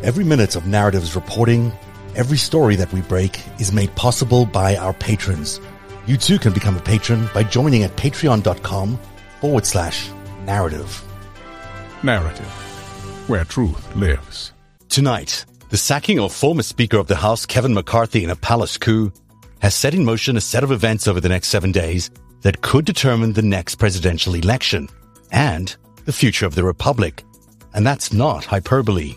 Every minute of Narratives reporting, every story that we break is made possible by our patrons. You too can become a patron by joining at patreon.com forward slash narrative. Narrative, where truth lives. Tonight, the sacking of former Speaker of the House Kevin McCarthy in a palace coup has set in motion a set of events over the next seven days that could determine the next presidential election and the future of the Republic. And that's not hyperbole.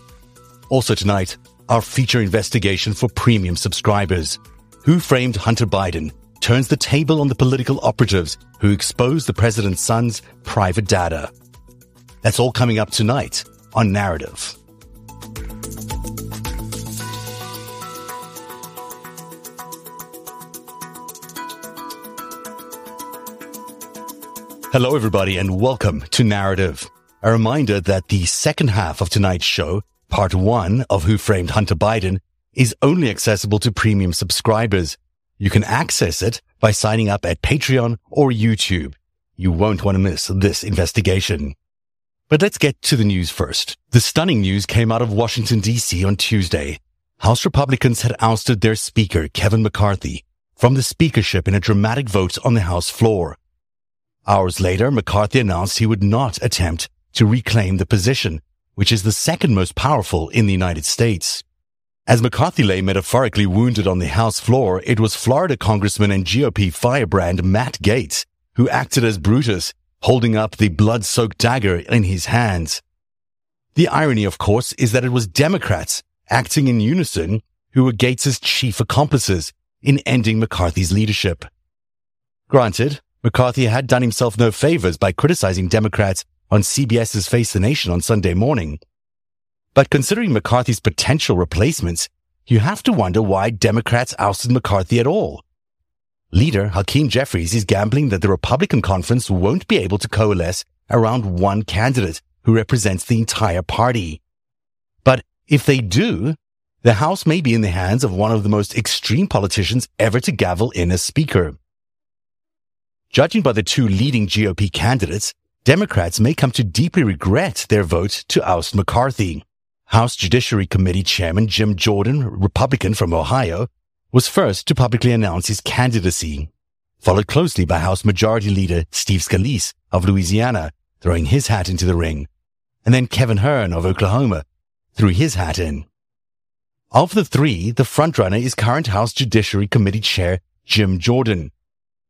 Also tonight, our feature investigation for premium subscribers. Who framed Hunter Biden turns the table on the political operatives who exposed the president's son's private data. That's all coming up tonight on Narrative. Hello, everybody, and welcome to Narrative. A reminder that the second half of tonight's show, part one of Who Framed Hunter Biden, is only accessible to premium subscribers. You can access it by signing up at Patreon or YouTube. You won't want to miss this investigation. But let's get to the news first. The stunning news came out of Washington, D.C. on Tuesday. House Republicans had ousted their Speaker, Kevin McCarthy, from the speakership in a dramatic vote on the House floor. Hours later, McCarthy announced he would not attempt to reclaim the position, which is the second most powerful in the United States. As McCarthy lay metaphorically wounded on the House floor, it was Florida Congressman and GOP firebrand Matt Gaetz who acted as Brutus, holding up the blood-soaked dagger in his hands. The irony, of course, is that it was Democrats acting in unison who were Gaetz's chief accomplices in ending McCarthy's leadership. Granted, McCarthy had done himself no favors by criticizing Democrats on CBS's Face the Nation on Sunday morning. But considering McCarthy's potential replacements, you have to wonder why Democrats ousted McCarthy at all. Leader Hakeem Jeffries is gambling that the Republican conference won't be able to coalesce around one candidate who represents the entire party. But if they do, the House may be in the hands of one of the most extreme politicians ever to gavel in as Speaker. Judging by the two leading GOP candidates, Democrats may come to deeply regret their vote to oust McCarthy. House Judiciary Committee Chairman Jim Jordan, Republican from Ohio, was first to publicly announce his candidacy, followed closely by House Majority Leader Steve Scalise of Louisiana, throwing his hat into the ring, and then Kevin Hern of Oklahoma threw his hat in. Of the three, the frontrunner is current House Judiciary Committee Chair Jim Jordan,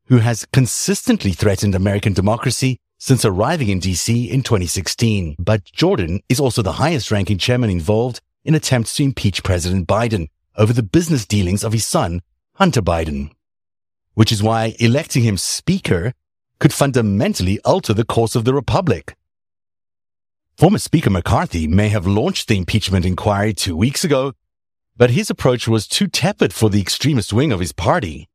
who has consistently threatened American democracy since arriving in DC in 2016. But Jordan is also the highest ranking chairman involved in attempts to impeach President Biden over the business dealings of his son, Hunter Biden. Which is why electing him speaker could fundamentally alter the course of the republic. Former Speaker McCarthy may have launched the impeachment inquiry two weeks ago, but his approach was too tepid for the extremist wing of his party.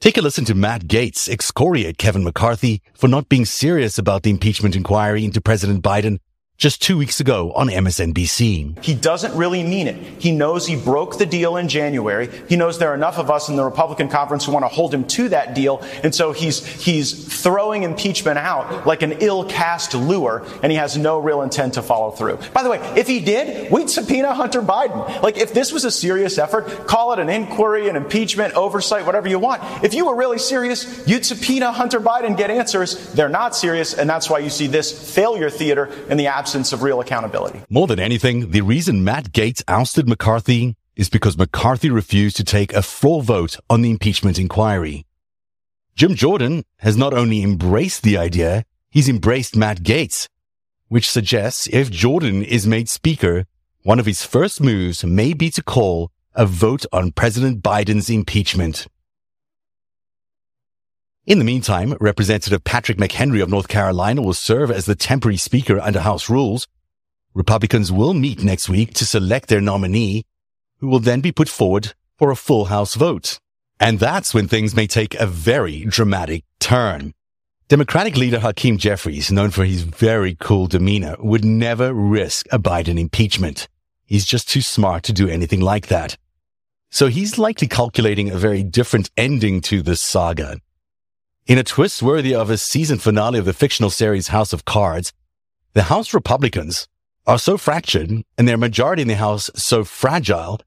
Take a listen to Matt Gaetz excoriate Kevin McCarthy for not being serious about the impeachment inquiry into President Biden just two weeks ago on MSNBC. He doesn't really mean it. He knows he broke the deal in January. He knows there are enough of us in the Republican conference who want to hold him to that deal. And so he's, he's throwing impeachment out like an ill cast lure, and he has no real intent to follow through. By the way, if he did, we'd subpoena Hunter Biden. Like, if this was a serious effort, call it an inquiry, an impeachment, oversight, whatever you want. If you were really serious, you'd subpoena Hunter Biden, get answers. They're not serious, and that's why you see this failure theater in the absence of real accountability. More than anything, the reason Matt Gaetz ousted McCarthy is because McCarthy refused to take a full vote on the impeachment inquiry. Jim Jordan has not only embraced the idea, he's embraced Matt Gaetz, which suggests if Jordan is made speaker, one of his first moves may be to call a vote on President Biden's impeachment. In the meantime, Representative Patrick McHenry of North Carolina will serve as the temporary speaker under House rules. Republicans will meet next week to select their nominee, who will then be put forward for a full House vote. And that's when things may take a very dramatic turn. Democratic leader Hakeem Jeffries, known for his very cool demeanor, would never risk a Biden impeachment. He's just too smart to do anything like that. So he's likely calculating a very different ending to this saga. In a twist worthy of a season finale of the fictional series House of Cards, the House Republicans, are so fractured and their majority in the House so fragile,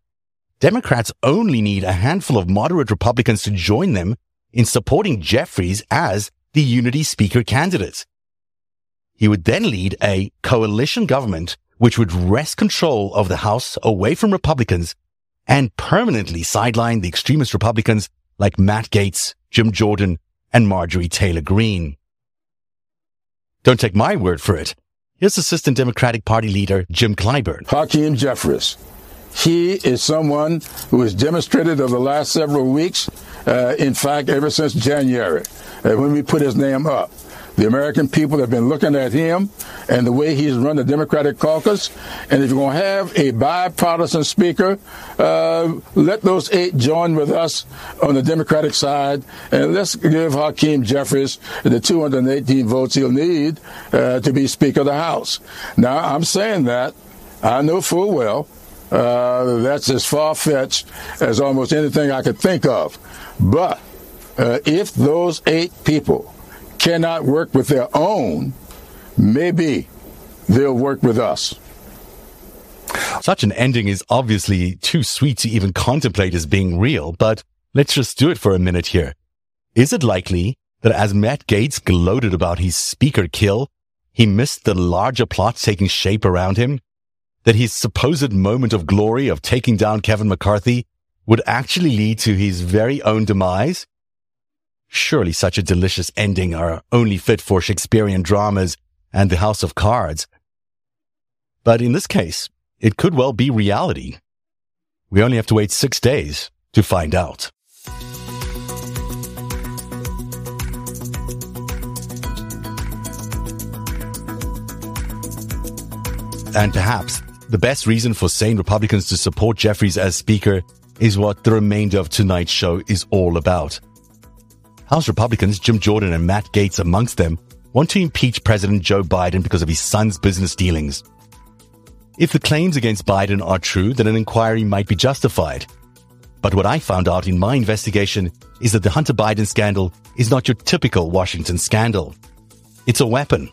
Democrats only need a handful of moderate Republicans to join them in supporting Jeffries as the unity speaker candidate. He would then lead a coalition government which would wrest control of the House away from Republicans and permanently sideline the extremist Republicans like Matt Gaetz, Jim Jordan, and Marjorie Taylor Greene. Don't take my word for it. Here's Assistant Democratic Party leader Jim Clyburn. Hakeem Jeffries. He is someone who has demonstrated over the last several weeks, uh, in fact, ever since January, uh, when we put his name up, the American people have been looking at him and the way he's run the Democratic caucus. And if you're going to have a bipartisan speaker, uh, let those eight join with us on the Democratic side, and let's give Hakeem Jeffries the 218 votes he'll need uh, to be Speaker of the House. Now, I'm saying that. I know full well uh, that's as far fetched as almost anything I could think of. But uh, if those eight people cannot work with their own, maybe they'll work with us. Such an ending is obviously too sweet to even contemplate as being real, but let's just do it for a minute here. Is it likely that as Matt Gaetz gloated about his speaker kill, he missed the larger plot taking shape around him? That his supposed moment of glory of taking down Kevin McCarthy would actually lead to his very own demise? Surely such a delicious ending are only fit for Shakespearean dramas and the House of Cards. But in this case, it could well be reality. We only have to wait six days to find out. And perhaps the best reason for sane Republicans to support Jeffries as Speaker is what the remainder of tonight's show is all about. House Republicans Jim Jordan and Matt Gaetz amongst them want to impeach President Joe Biden because of his son's business dealings. If the claims against Biden are true, then an inquiry might be justified. But what I found out in my investigation is that the Hunter Biden scandal is not your typical Washington scandal. It's a weapon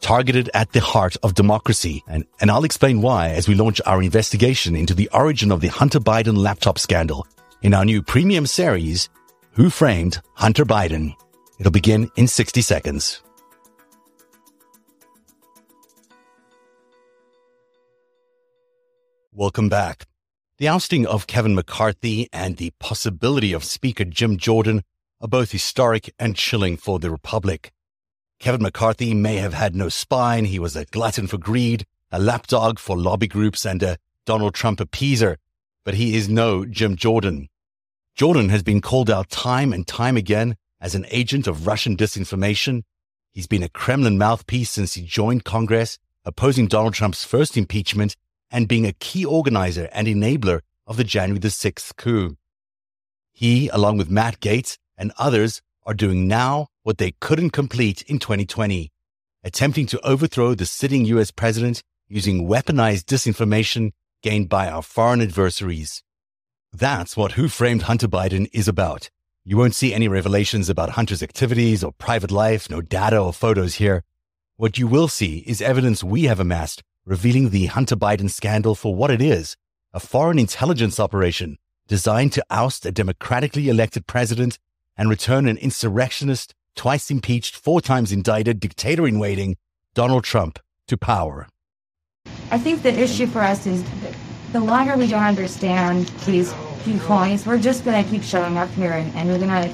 targeted at the heart of democracy. And, and I'll explain why as we launch our investigation into the origin of the Hunter Biden laptop scandal in our new premium series, who Framed Hunter Biden? It'll begin in 60 seconds. Welcome back. The ousting of Kevin McCarthy and the possibility of Speaker Jim Jordan are both historic and chilling for the Republic. Kevin McCarthy may have had no spine. He was a glutton for greed, a lapdog for lobby groups, and a Donald Trump appeaser. But he is no Jim Jordan. Jordan has been called out time and time again as an agent of Russian disinformation. He's been a Kremlin mouthpiece since he joined Congress, opposing Donald Trump's first impeachment and being a key organizer and enabler of the January the 6th coup. He, along with Matt Gaetz and others, are doing now what they couldn't complete in 2020, attempting to overthrow the sitting US president using weaponized disinformation gained by our foreign adversaries. That's what Who Framed Hunter Biden is about. You won't see any revelations about Hunter's activities or private life, no data or photos here. What you will see is evidence we have amassed revealing the Hunter Biden scandal for what it is a foreign intelligence operation designed to oust a democratically elected president and return an insurrectionist, twice impeached, four times indicted dictator in waiting, Donald Trump, to power. I think the issue for us is the longer we don't understand these key points, we're just gonna keep showing up here and, and we're gonna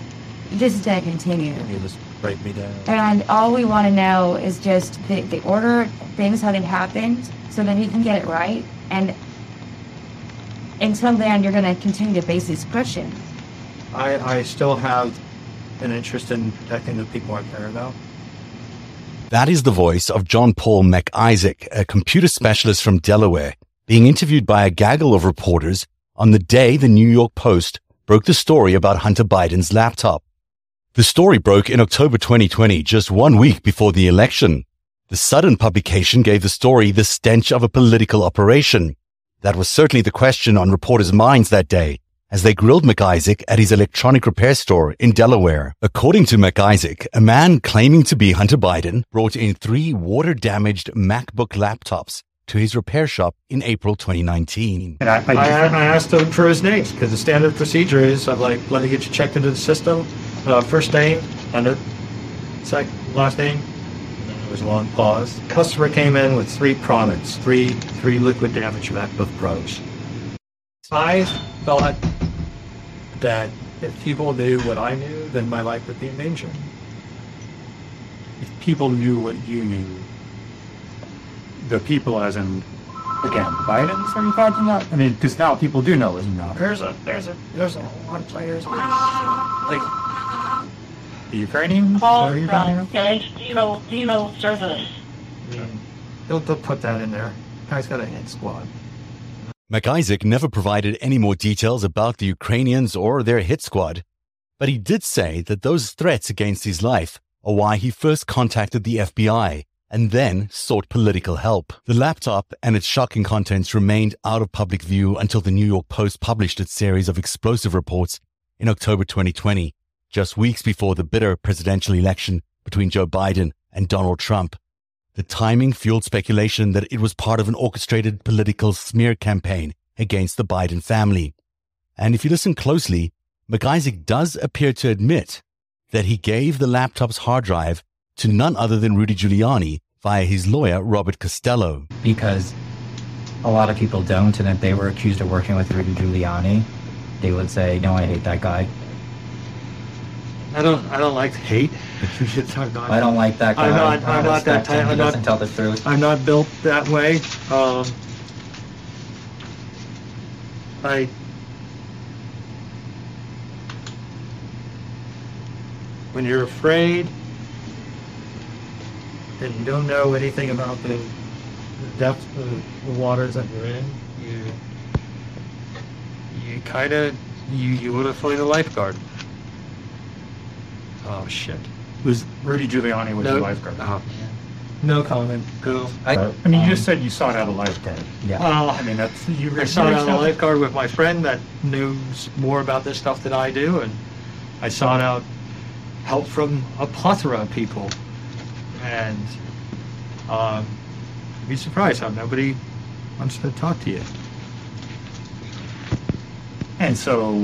just gonna continue. Can you just break me down? And all we want to know is just the, the order things how they happened, so that we can get it right. And until then, you're gonna continue to base these questions. I, I still have an interest in protecting the people I care about. That is the voice of John Paul MacIsaac, a computer specialist from Delaware being interviewed by a gaggle of reporters on the day the New York Post broke the story about Hunter Biden's laptop. The story broke in October 2020, just one week before the election. The sudden publication gave the story the stench of a political operation. That was certainly the question on reporters' minds that day as they grilled MacIsaac at his electronic repair store in Delaware. According to MacIsaac, a man claiming to be Hunter Biden brought in three water damaged MacBook laptops to his repair shop in April 2019. And I, I, I asked him for his name because the standard procedure is I'm like, let me get you checked into the system. Uh, first name, under, second, last name. And there was a long pause. Customer came in with three products, three three liquid damage MacBook Pros. I thought that if people knew what I knew, then my life would be in danger. If people knew what you knew, the people as in, again, Biden's are you talking about? I mean, because now people do know, isn't it? There's a there's a there's a lot of players like The Ukrainian? Call Are you talking from about? Dino Dino Service. they'll, they'll put that in there. Guy's got a hit squad. MacIsaac never provided any more details about the Ukrainians or their hit squad, but he did say that those threats against his life are why he first contacted the FBI and then sought political help. The laptop and its shocking contents remained out of public view until the New York Post published its series of explosive reports in October 2020, just weeks before the bitter presidential election between Joe Biden and Donald Trump. The timing fueled speculation that it was part of an orchestrated political smear campaign against the Biden family. And if you listen closely, MacIsaac does appear to admit that he gave the laptop's hard drive to none other than Rudy Giuliani via his lawyer, Robert Costello. because a lot of people don't, and if they were accused of working with Rudy Giuliani, they would say, "No, I hate that guy. I don't I don't like hate. You should talk about I don't like that guy. I'm not- I I'm don't that type- He I'm not- doesn't tell the truth." I'm not built that way. Um, I when you're afraid and you don't know anything about the the depth of the waters that you're in, you you kind of you you would have played a lifeguard. Oh shit! Was Rudy Giuliani was No. your lifeguard? Uh, no comment. Go. I, I mean, you just said you sought out a lifeguard. yeah. Well, I mean, that's you. I sought out a lifeguard with my friend that knows more about this stuff than I do, and I sought out help from a plethora of people. And um, be surprised how nobody wants to talk to you. And so,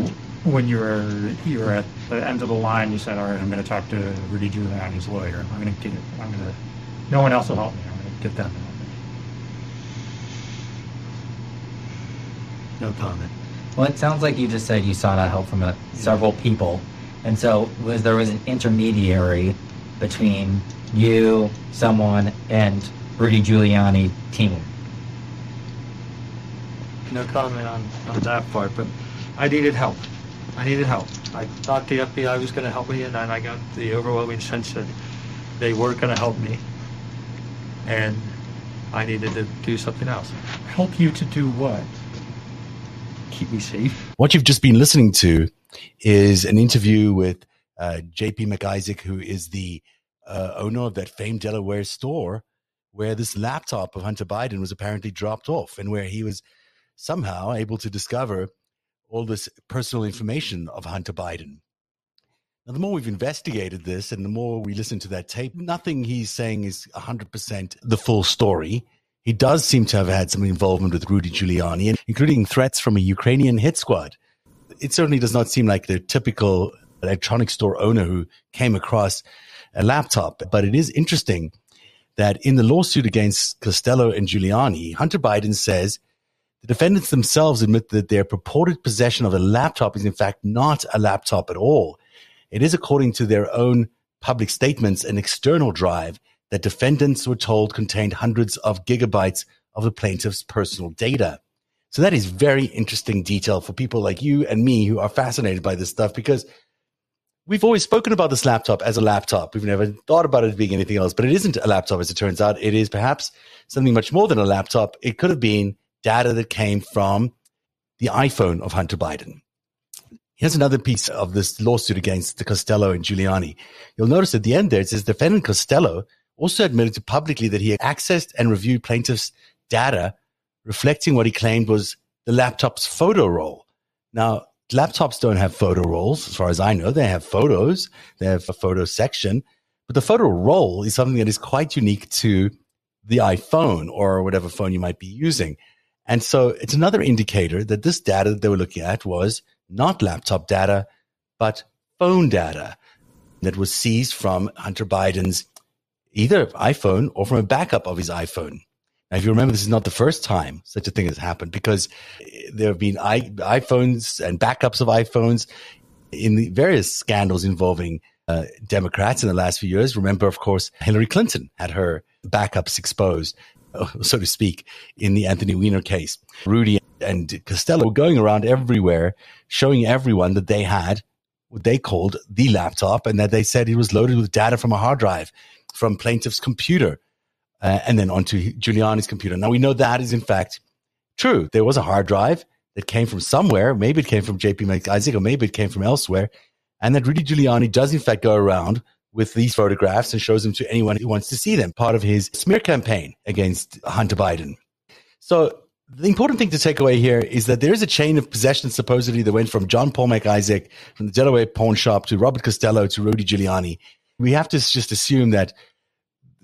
when you were you were at the end of the line, you said, "All right, I'm going to talk to Rudy Giuliani's lawyer. I'm going to get it. I'm going to. No one else will help me. I'm going to get them to help me." No comment. Well, it sounds like you just said you sought out help from uh, several people, and so was there was an intermediary between you, someone, and Rudy Giuliani team. No comment on, on that part, but I needed help. I needed help. I thought the FBI was going to help me, and then I got the overwhelming sense that they weren't going to help me. And I needed to do something else. Help you to do what? Keep me safe. What you've just been listening to is an interview with uh, JP MacIsaac, who is the uh, owner of that famed Delaware store where this laptop of Hunter Biden was apparently dropped off and where he was somehow able to discover all this personal information of Hunter Biden. Now, the more we've investigated this and the more we listen to that tape, nothing he's saying is 100% the full story. He does seem to have had some involvement with Rudy Giuliani, including threats from a Ukrainian hit squad. It certainly does not seem like the typical electronic store owner who came across a laptop, but it is interesting that in the lawsuit against Costello and Giuliani, Hunter Biden says the defendants themselves admit that their purported possession of a laptop is in fact not a laptop at all. It is, according to their own public statements, an external drive that defendants were told contained hundreds of gigabytes of the plaintiff's personal data. So that is very interesting detail for people like you and me who are fascinated by this stuff because we've always spoken about this laptop as a laptop. We've never thought about it being anything else, but it isn't a laptop as it turns out. It is perhaps something much more than a laptop. It could have been data that came from the iPhone of Hunter Biden. Here's another piece of this lawsuit against the Costello and Giuliani. You'll notice at the end there, it says defendant Costello also admitted to publicly that he accessed and reviewed plaintiff's data reflecting what he claimed was the laptop's photo roll. Now, laptops don't have photo rolls, as far as I know. They have photos, they have a photo section, but the photo roll is something that is quite unique to the iPhone or whatever phone you might be using. And so it's another indicator that this data that they were looking at was not laptop data, but phone data that was seized from Hunter Biden's either iPhone or from a backup of his iPhone. Now, if you remember, this is not the first time such a thing has happened because there have been iPhones and backups of iPhones in the various scandals involving uh, Democrats in the last few years. Remember, of course, Hillary Clinton had her backups exposed, so to speak, in the Anthony Weiner case. Rudy and Costello were going around everywhere, showing everyone that they had what they called the laptop and that they said it was loaded with data from a hard drive from plaintiff's computer uh, and then onto Giuliani's computer. Now we know that is in fact true. There was a hard drive that came from somewhere. Maybe it came from JP MacIsaac or maybe it came from elsewhere. And that Rudy Giuliani does in fact go around with these photographs and shows them to anyone who wants to see them, part of his smear campaign against Hunter Biden. So the important thing to take away here is that there is a chain of possession supposedly that went from John Paul MacIsaac from the Delaware pawn shop to Robert Costello to Rudy Giuliani. We have to just assume that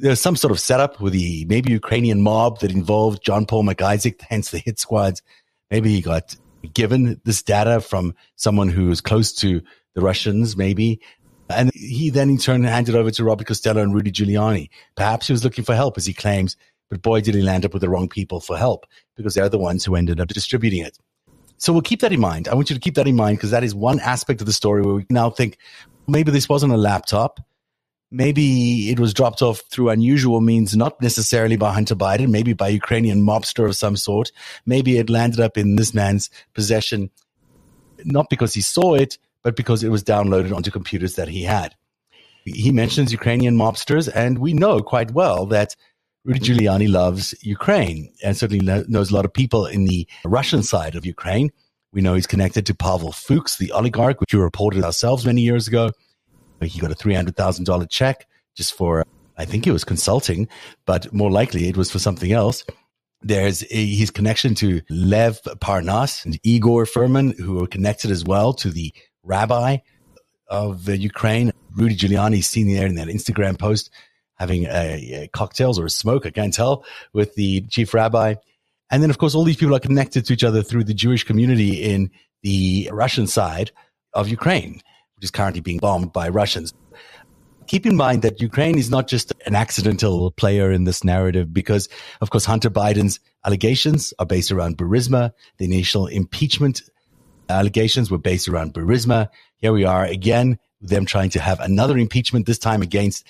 there's some sort of setup with the maybe Ukrainian mob that involved John Paul MacIsaac, hence the hit squads. Maybe he got given this data from someone who was close to the Russians, maybe. And he then in turn handed over to Robert Costello and Rudy Giuliani. Perhaps he was looking for help, as he claims, but boy, did he land up with the wrong people for help because they're the ones who ended up distributing it. So we'll keep that in mind. I want you to keep that in mind because that is one aspect of the story where we now think maybe this wasn't a laptop maybe it was dropped off through unusual means, not necessarily by Hunter Biden, maybe by Ukrainian mobster of some sort. Maybe it landed up in this man's possession, not because he saw it, but because it was downloaded onto computers that he had. He mentions Ukrainian mobsters, and we know quite well that Rudy Giuliani loves Ukraine and certainly knows a lot of people in the Russian side of Ukraine. We know he's connected to Pavel Fuchs, the oligarch, which we reported ourselves many years ago he got a $300,000 check just for, I think it was consulting, but more likely it was for something else. There's a, his connection to Lev Parnas and Igor Fruman, who are connected as well to the rabbi of uh, Ukraine. Rudy Giuliani seen there in that Instagram post having a, a cocktails or a smoke, I can't tell, with the chief rabbi. And then, of course, all these people are connected to each other through the Jewish community in the Russian side of Ukraine which is currently being bombed by Russians. Keep in mind that Ukraine is not just an accidental player in this narrative because, of course, Hunter Biden's allegations are based around Burisma. The initial impeachment allegations were based around Burisma. Here we are again, them trying to have another impeachment, this time against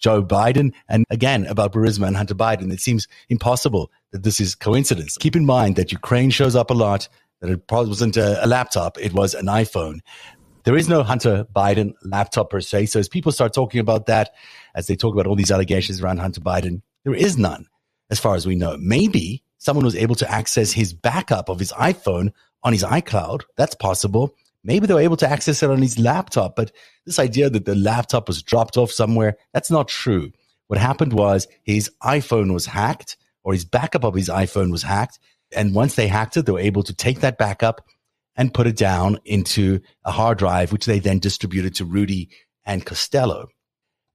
Joe Biden. And again, about Burisma and Hunter Biden. It seems impossible that this is coincidence. Keep in mind that Ukraine shows up a lot, that it probably wasn't a, a laptop, it was an iPhone. There is no Hunter Biden laptop per se. So as people start talking about that, as they talk about all these allegations around Hunter Biden, there is none, as far as we know. Maybe someone was able to access his backup of his iPhone on his iCloud. That's possible. Maybe they were able to access it on his laptop, but this idea that the laptop was dropped off somewhere, that's not true. What happened was his iPhone was hacked or his backup of his iPhone was hacked. And once they hacked it, they were able to take that backup and put it down into a hard drive, which they then distributed to Rudy and Costello.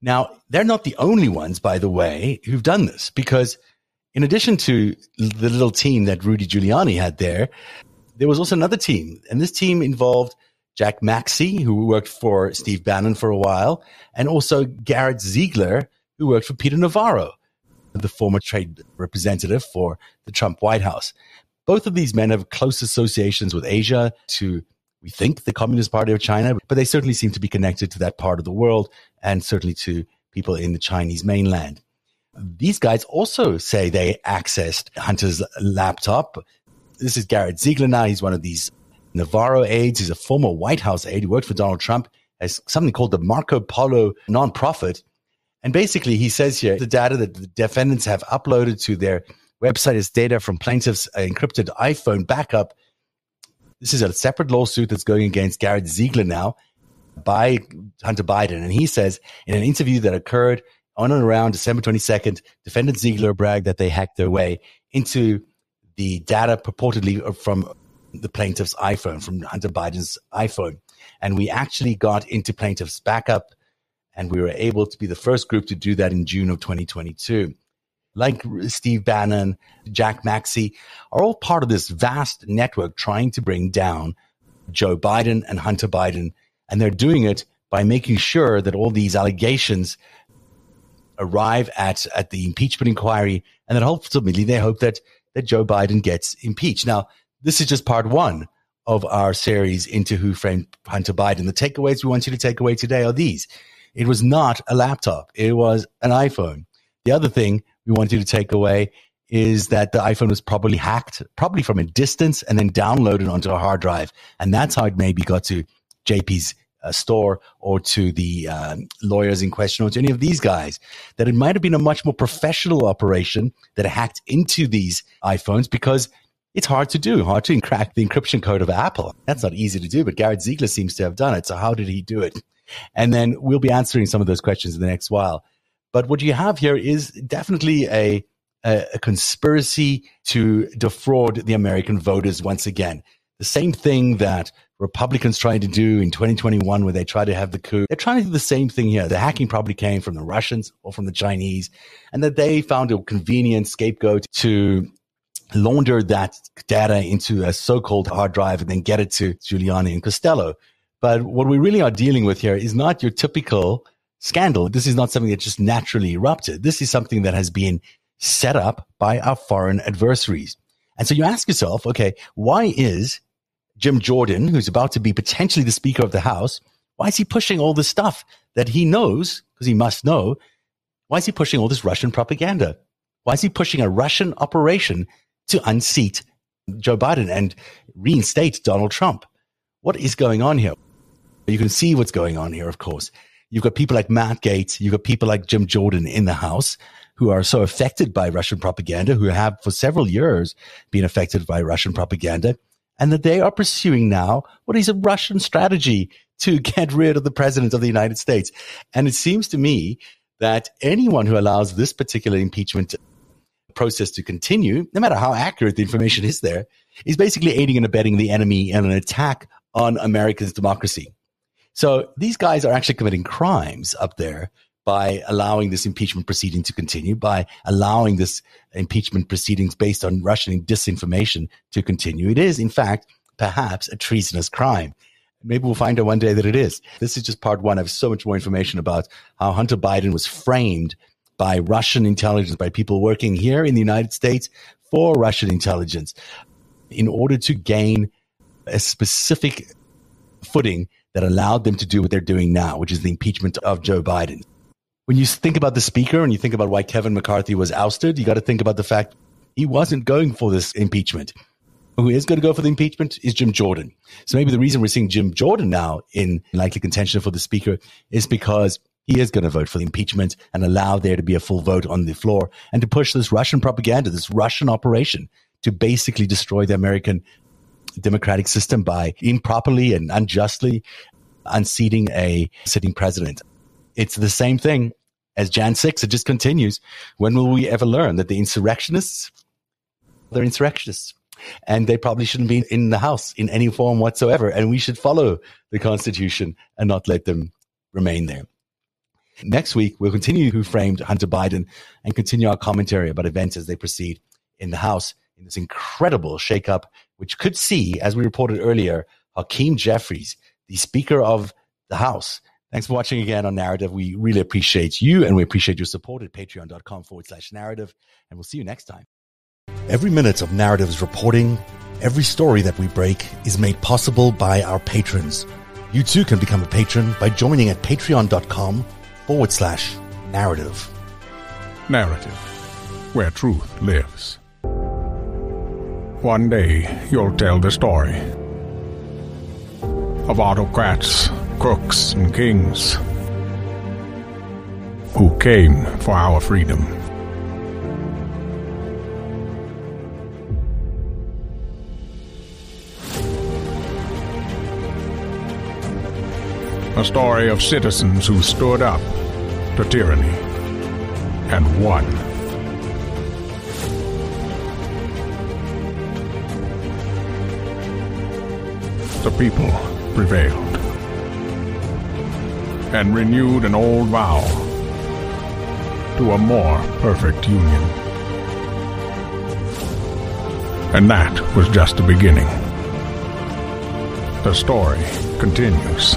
Now, they're not the only ones, by the way, who've done this because in addition to the little team that Rudy Giuliani had there, there was also another team. And this team involved Jack Maxey, who worked for Steve Bannon for a while, and also Garrett Ziegler, who worked for Peter Navarro, the former trade representative for the Trump White House. Both of these men have close associations with Asia to, we think, the Communist Party of China, but they certainly seem to be connected to that part of the world and certainly to people in the Chinese mainland. These guys also say they accessed Hunter's laptop. This is Garrett Ziegler now. He's one of these Navarro aides. He's a former White House aide. He worked for Donald Trump as something called the Marco Polo nonprofit. And basically, he says here the data that the defendants have uploaded to their website is data from plaintiff's uh, encrypted iPhone backup. This is a separate lawsuit that's going against Garrett Ziegler now by Hunter Biden. And he says in an interview that occurred on and around December 22nd, defendant Ziegler bragged that they hacked their way into the data purportedly from the plaintiff's iPhone, from Hunter Biden's iPhone. And we actually got into plaintiff's backup and we were able to be the first group to do that in June of 2022 like Steve Bannon, Jack Maxey, are all part of this vast network trying to bring down Joe Biden and Hunter Biden. And they're doing it by making sure that all these allegations arrive at, at the impeachment inquiry and that ultimately they hope that, that Joe Biden gets impeached. Now, this is just part one of our series into Who Framed Hunter Biden. The takeaways we want you to take away today are these. It was not a laptop. It was an iPhone. The other thing we want you to take away is that the iPhone was probably hacked, probably from a distance, and then downloaded onto a hard drive. And that's how it maybe got to JP's uh, store or to the uh, lawyers in question or to any of these guys. That it might have been a much more professional operation that hacked into these iPhones because it's hard to do, hard to crack the encryption code of Apple. That's not easy to do, but Garrett Ziegler seems to have done it. So how did he do it? And then we'll be answering some of those questions in the next while. But what you have here is definitely a, a, a conspiracy to defraud the American voters once again. The same thing that Republicans tried to do in 2021 where they tried to have the coup. They're trying to do the same thing here. The hacking probably came from the Russians or from the Chinese, and that they found a convenient scapegoat to launder that data into a so-called hard drive and then get it to Giuliani and Costello. But what we really are dealing with here is not your typical scandal. This is not something that just naturally erupted. This is something that has been set up by our foreign adversaries. And so you ask yourself, okay, why is Jim Jordan, who's about to be potentially the Speaker of the House, why is he pushing all this stuff that he knows, because he must know, why is he pushing all this Russian propaganda? Why is he pushing a Russian operation to unseat Joe Biden and reinstate Donald Trump? What is going on here? You can see what's going on here, of course. You've got people like Matt Gaetz, you've got people like Jim Jordan in the House who are so affected by Russian propaganda, who have for several years been affected by Russian propaganda, and that they are pursuing now what is a Russian strategy to get rid of the president of the United States. And it seems to me that anyone who allows this particular impeachment process to continue, no matter how accurate the information is there, is basically aiding and abetting the enemy in an attack on America's democracy. So these guys are actually committing crimes up there by allowing this impeachment proceeding to continue, by allowing this impeachment proceedings based on Russian disinformation to continue. It is, in fact, perhaps a treasonous crime. Maybe we'll find out one day that it is. This is just part one. I have so much more information about how Hunter Biden was framed by Russian intelligence, by people working here in the United States for Russian intelligence in order to gain a specific footing that allowed them to do what they're doing now, which is the impeachment of Joe Biden. When you think about the speaker and you think about why Kevin McCarthy was ousted, you got to think about the fact he wasn't going for this impeachment. Who is going to go for the impeachment is Jim Jordan. So maybe the reason we're seeing Jim Jordan now in likely contention for the speaker is because he is going to vote for the impeachment and allow there to be a full vote on the floor and to push this Russian propaganda, this Russian operation to basically destroy the American democratic system by improperly and unjustly unseating a sitting president. It's the same thing as Jan 6. It just continues. When will we ever learn that the insurrectionists, they're insurrectionists and they probably shouldn't be in the house in any form whatsoever. And we should follow the constitution and not let them remain there. Next week, we'll continue who framed Hunter Biden and continue our commentary about events as they proceed in the House in this incredible shakeup which could see, as we reported earlier, Hakeem Jeffries, the Speaker of the House. Thanks for watching again on Narrative. We really appreciate you and we appreciate your support at patreon.com forward slash narrative. And we'll see you next time. Every minute of Narrative's reporting, every story that we break is made possible by our patrons. You too can become a patron by joining at patreon.com forward slash narrative. Narativ, where truth lives. One day you'll tell the story of autocrats, crooks, and kings who came for our freedom. A story of citizens who stood up to tyranny and won. the people prevailed and renewed an old vow to a more perfect union. And that was just the beginning. The story continues.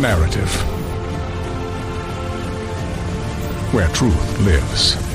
Narrative where truth lives.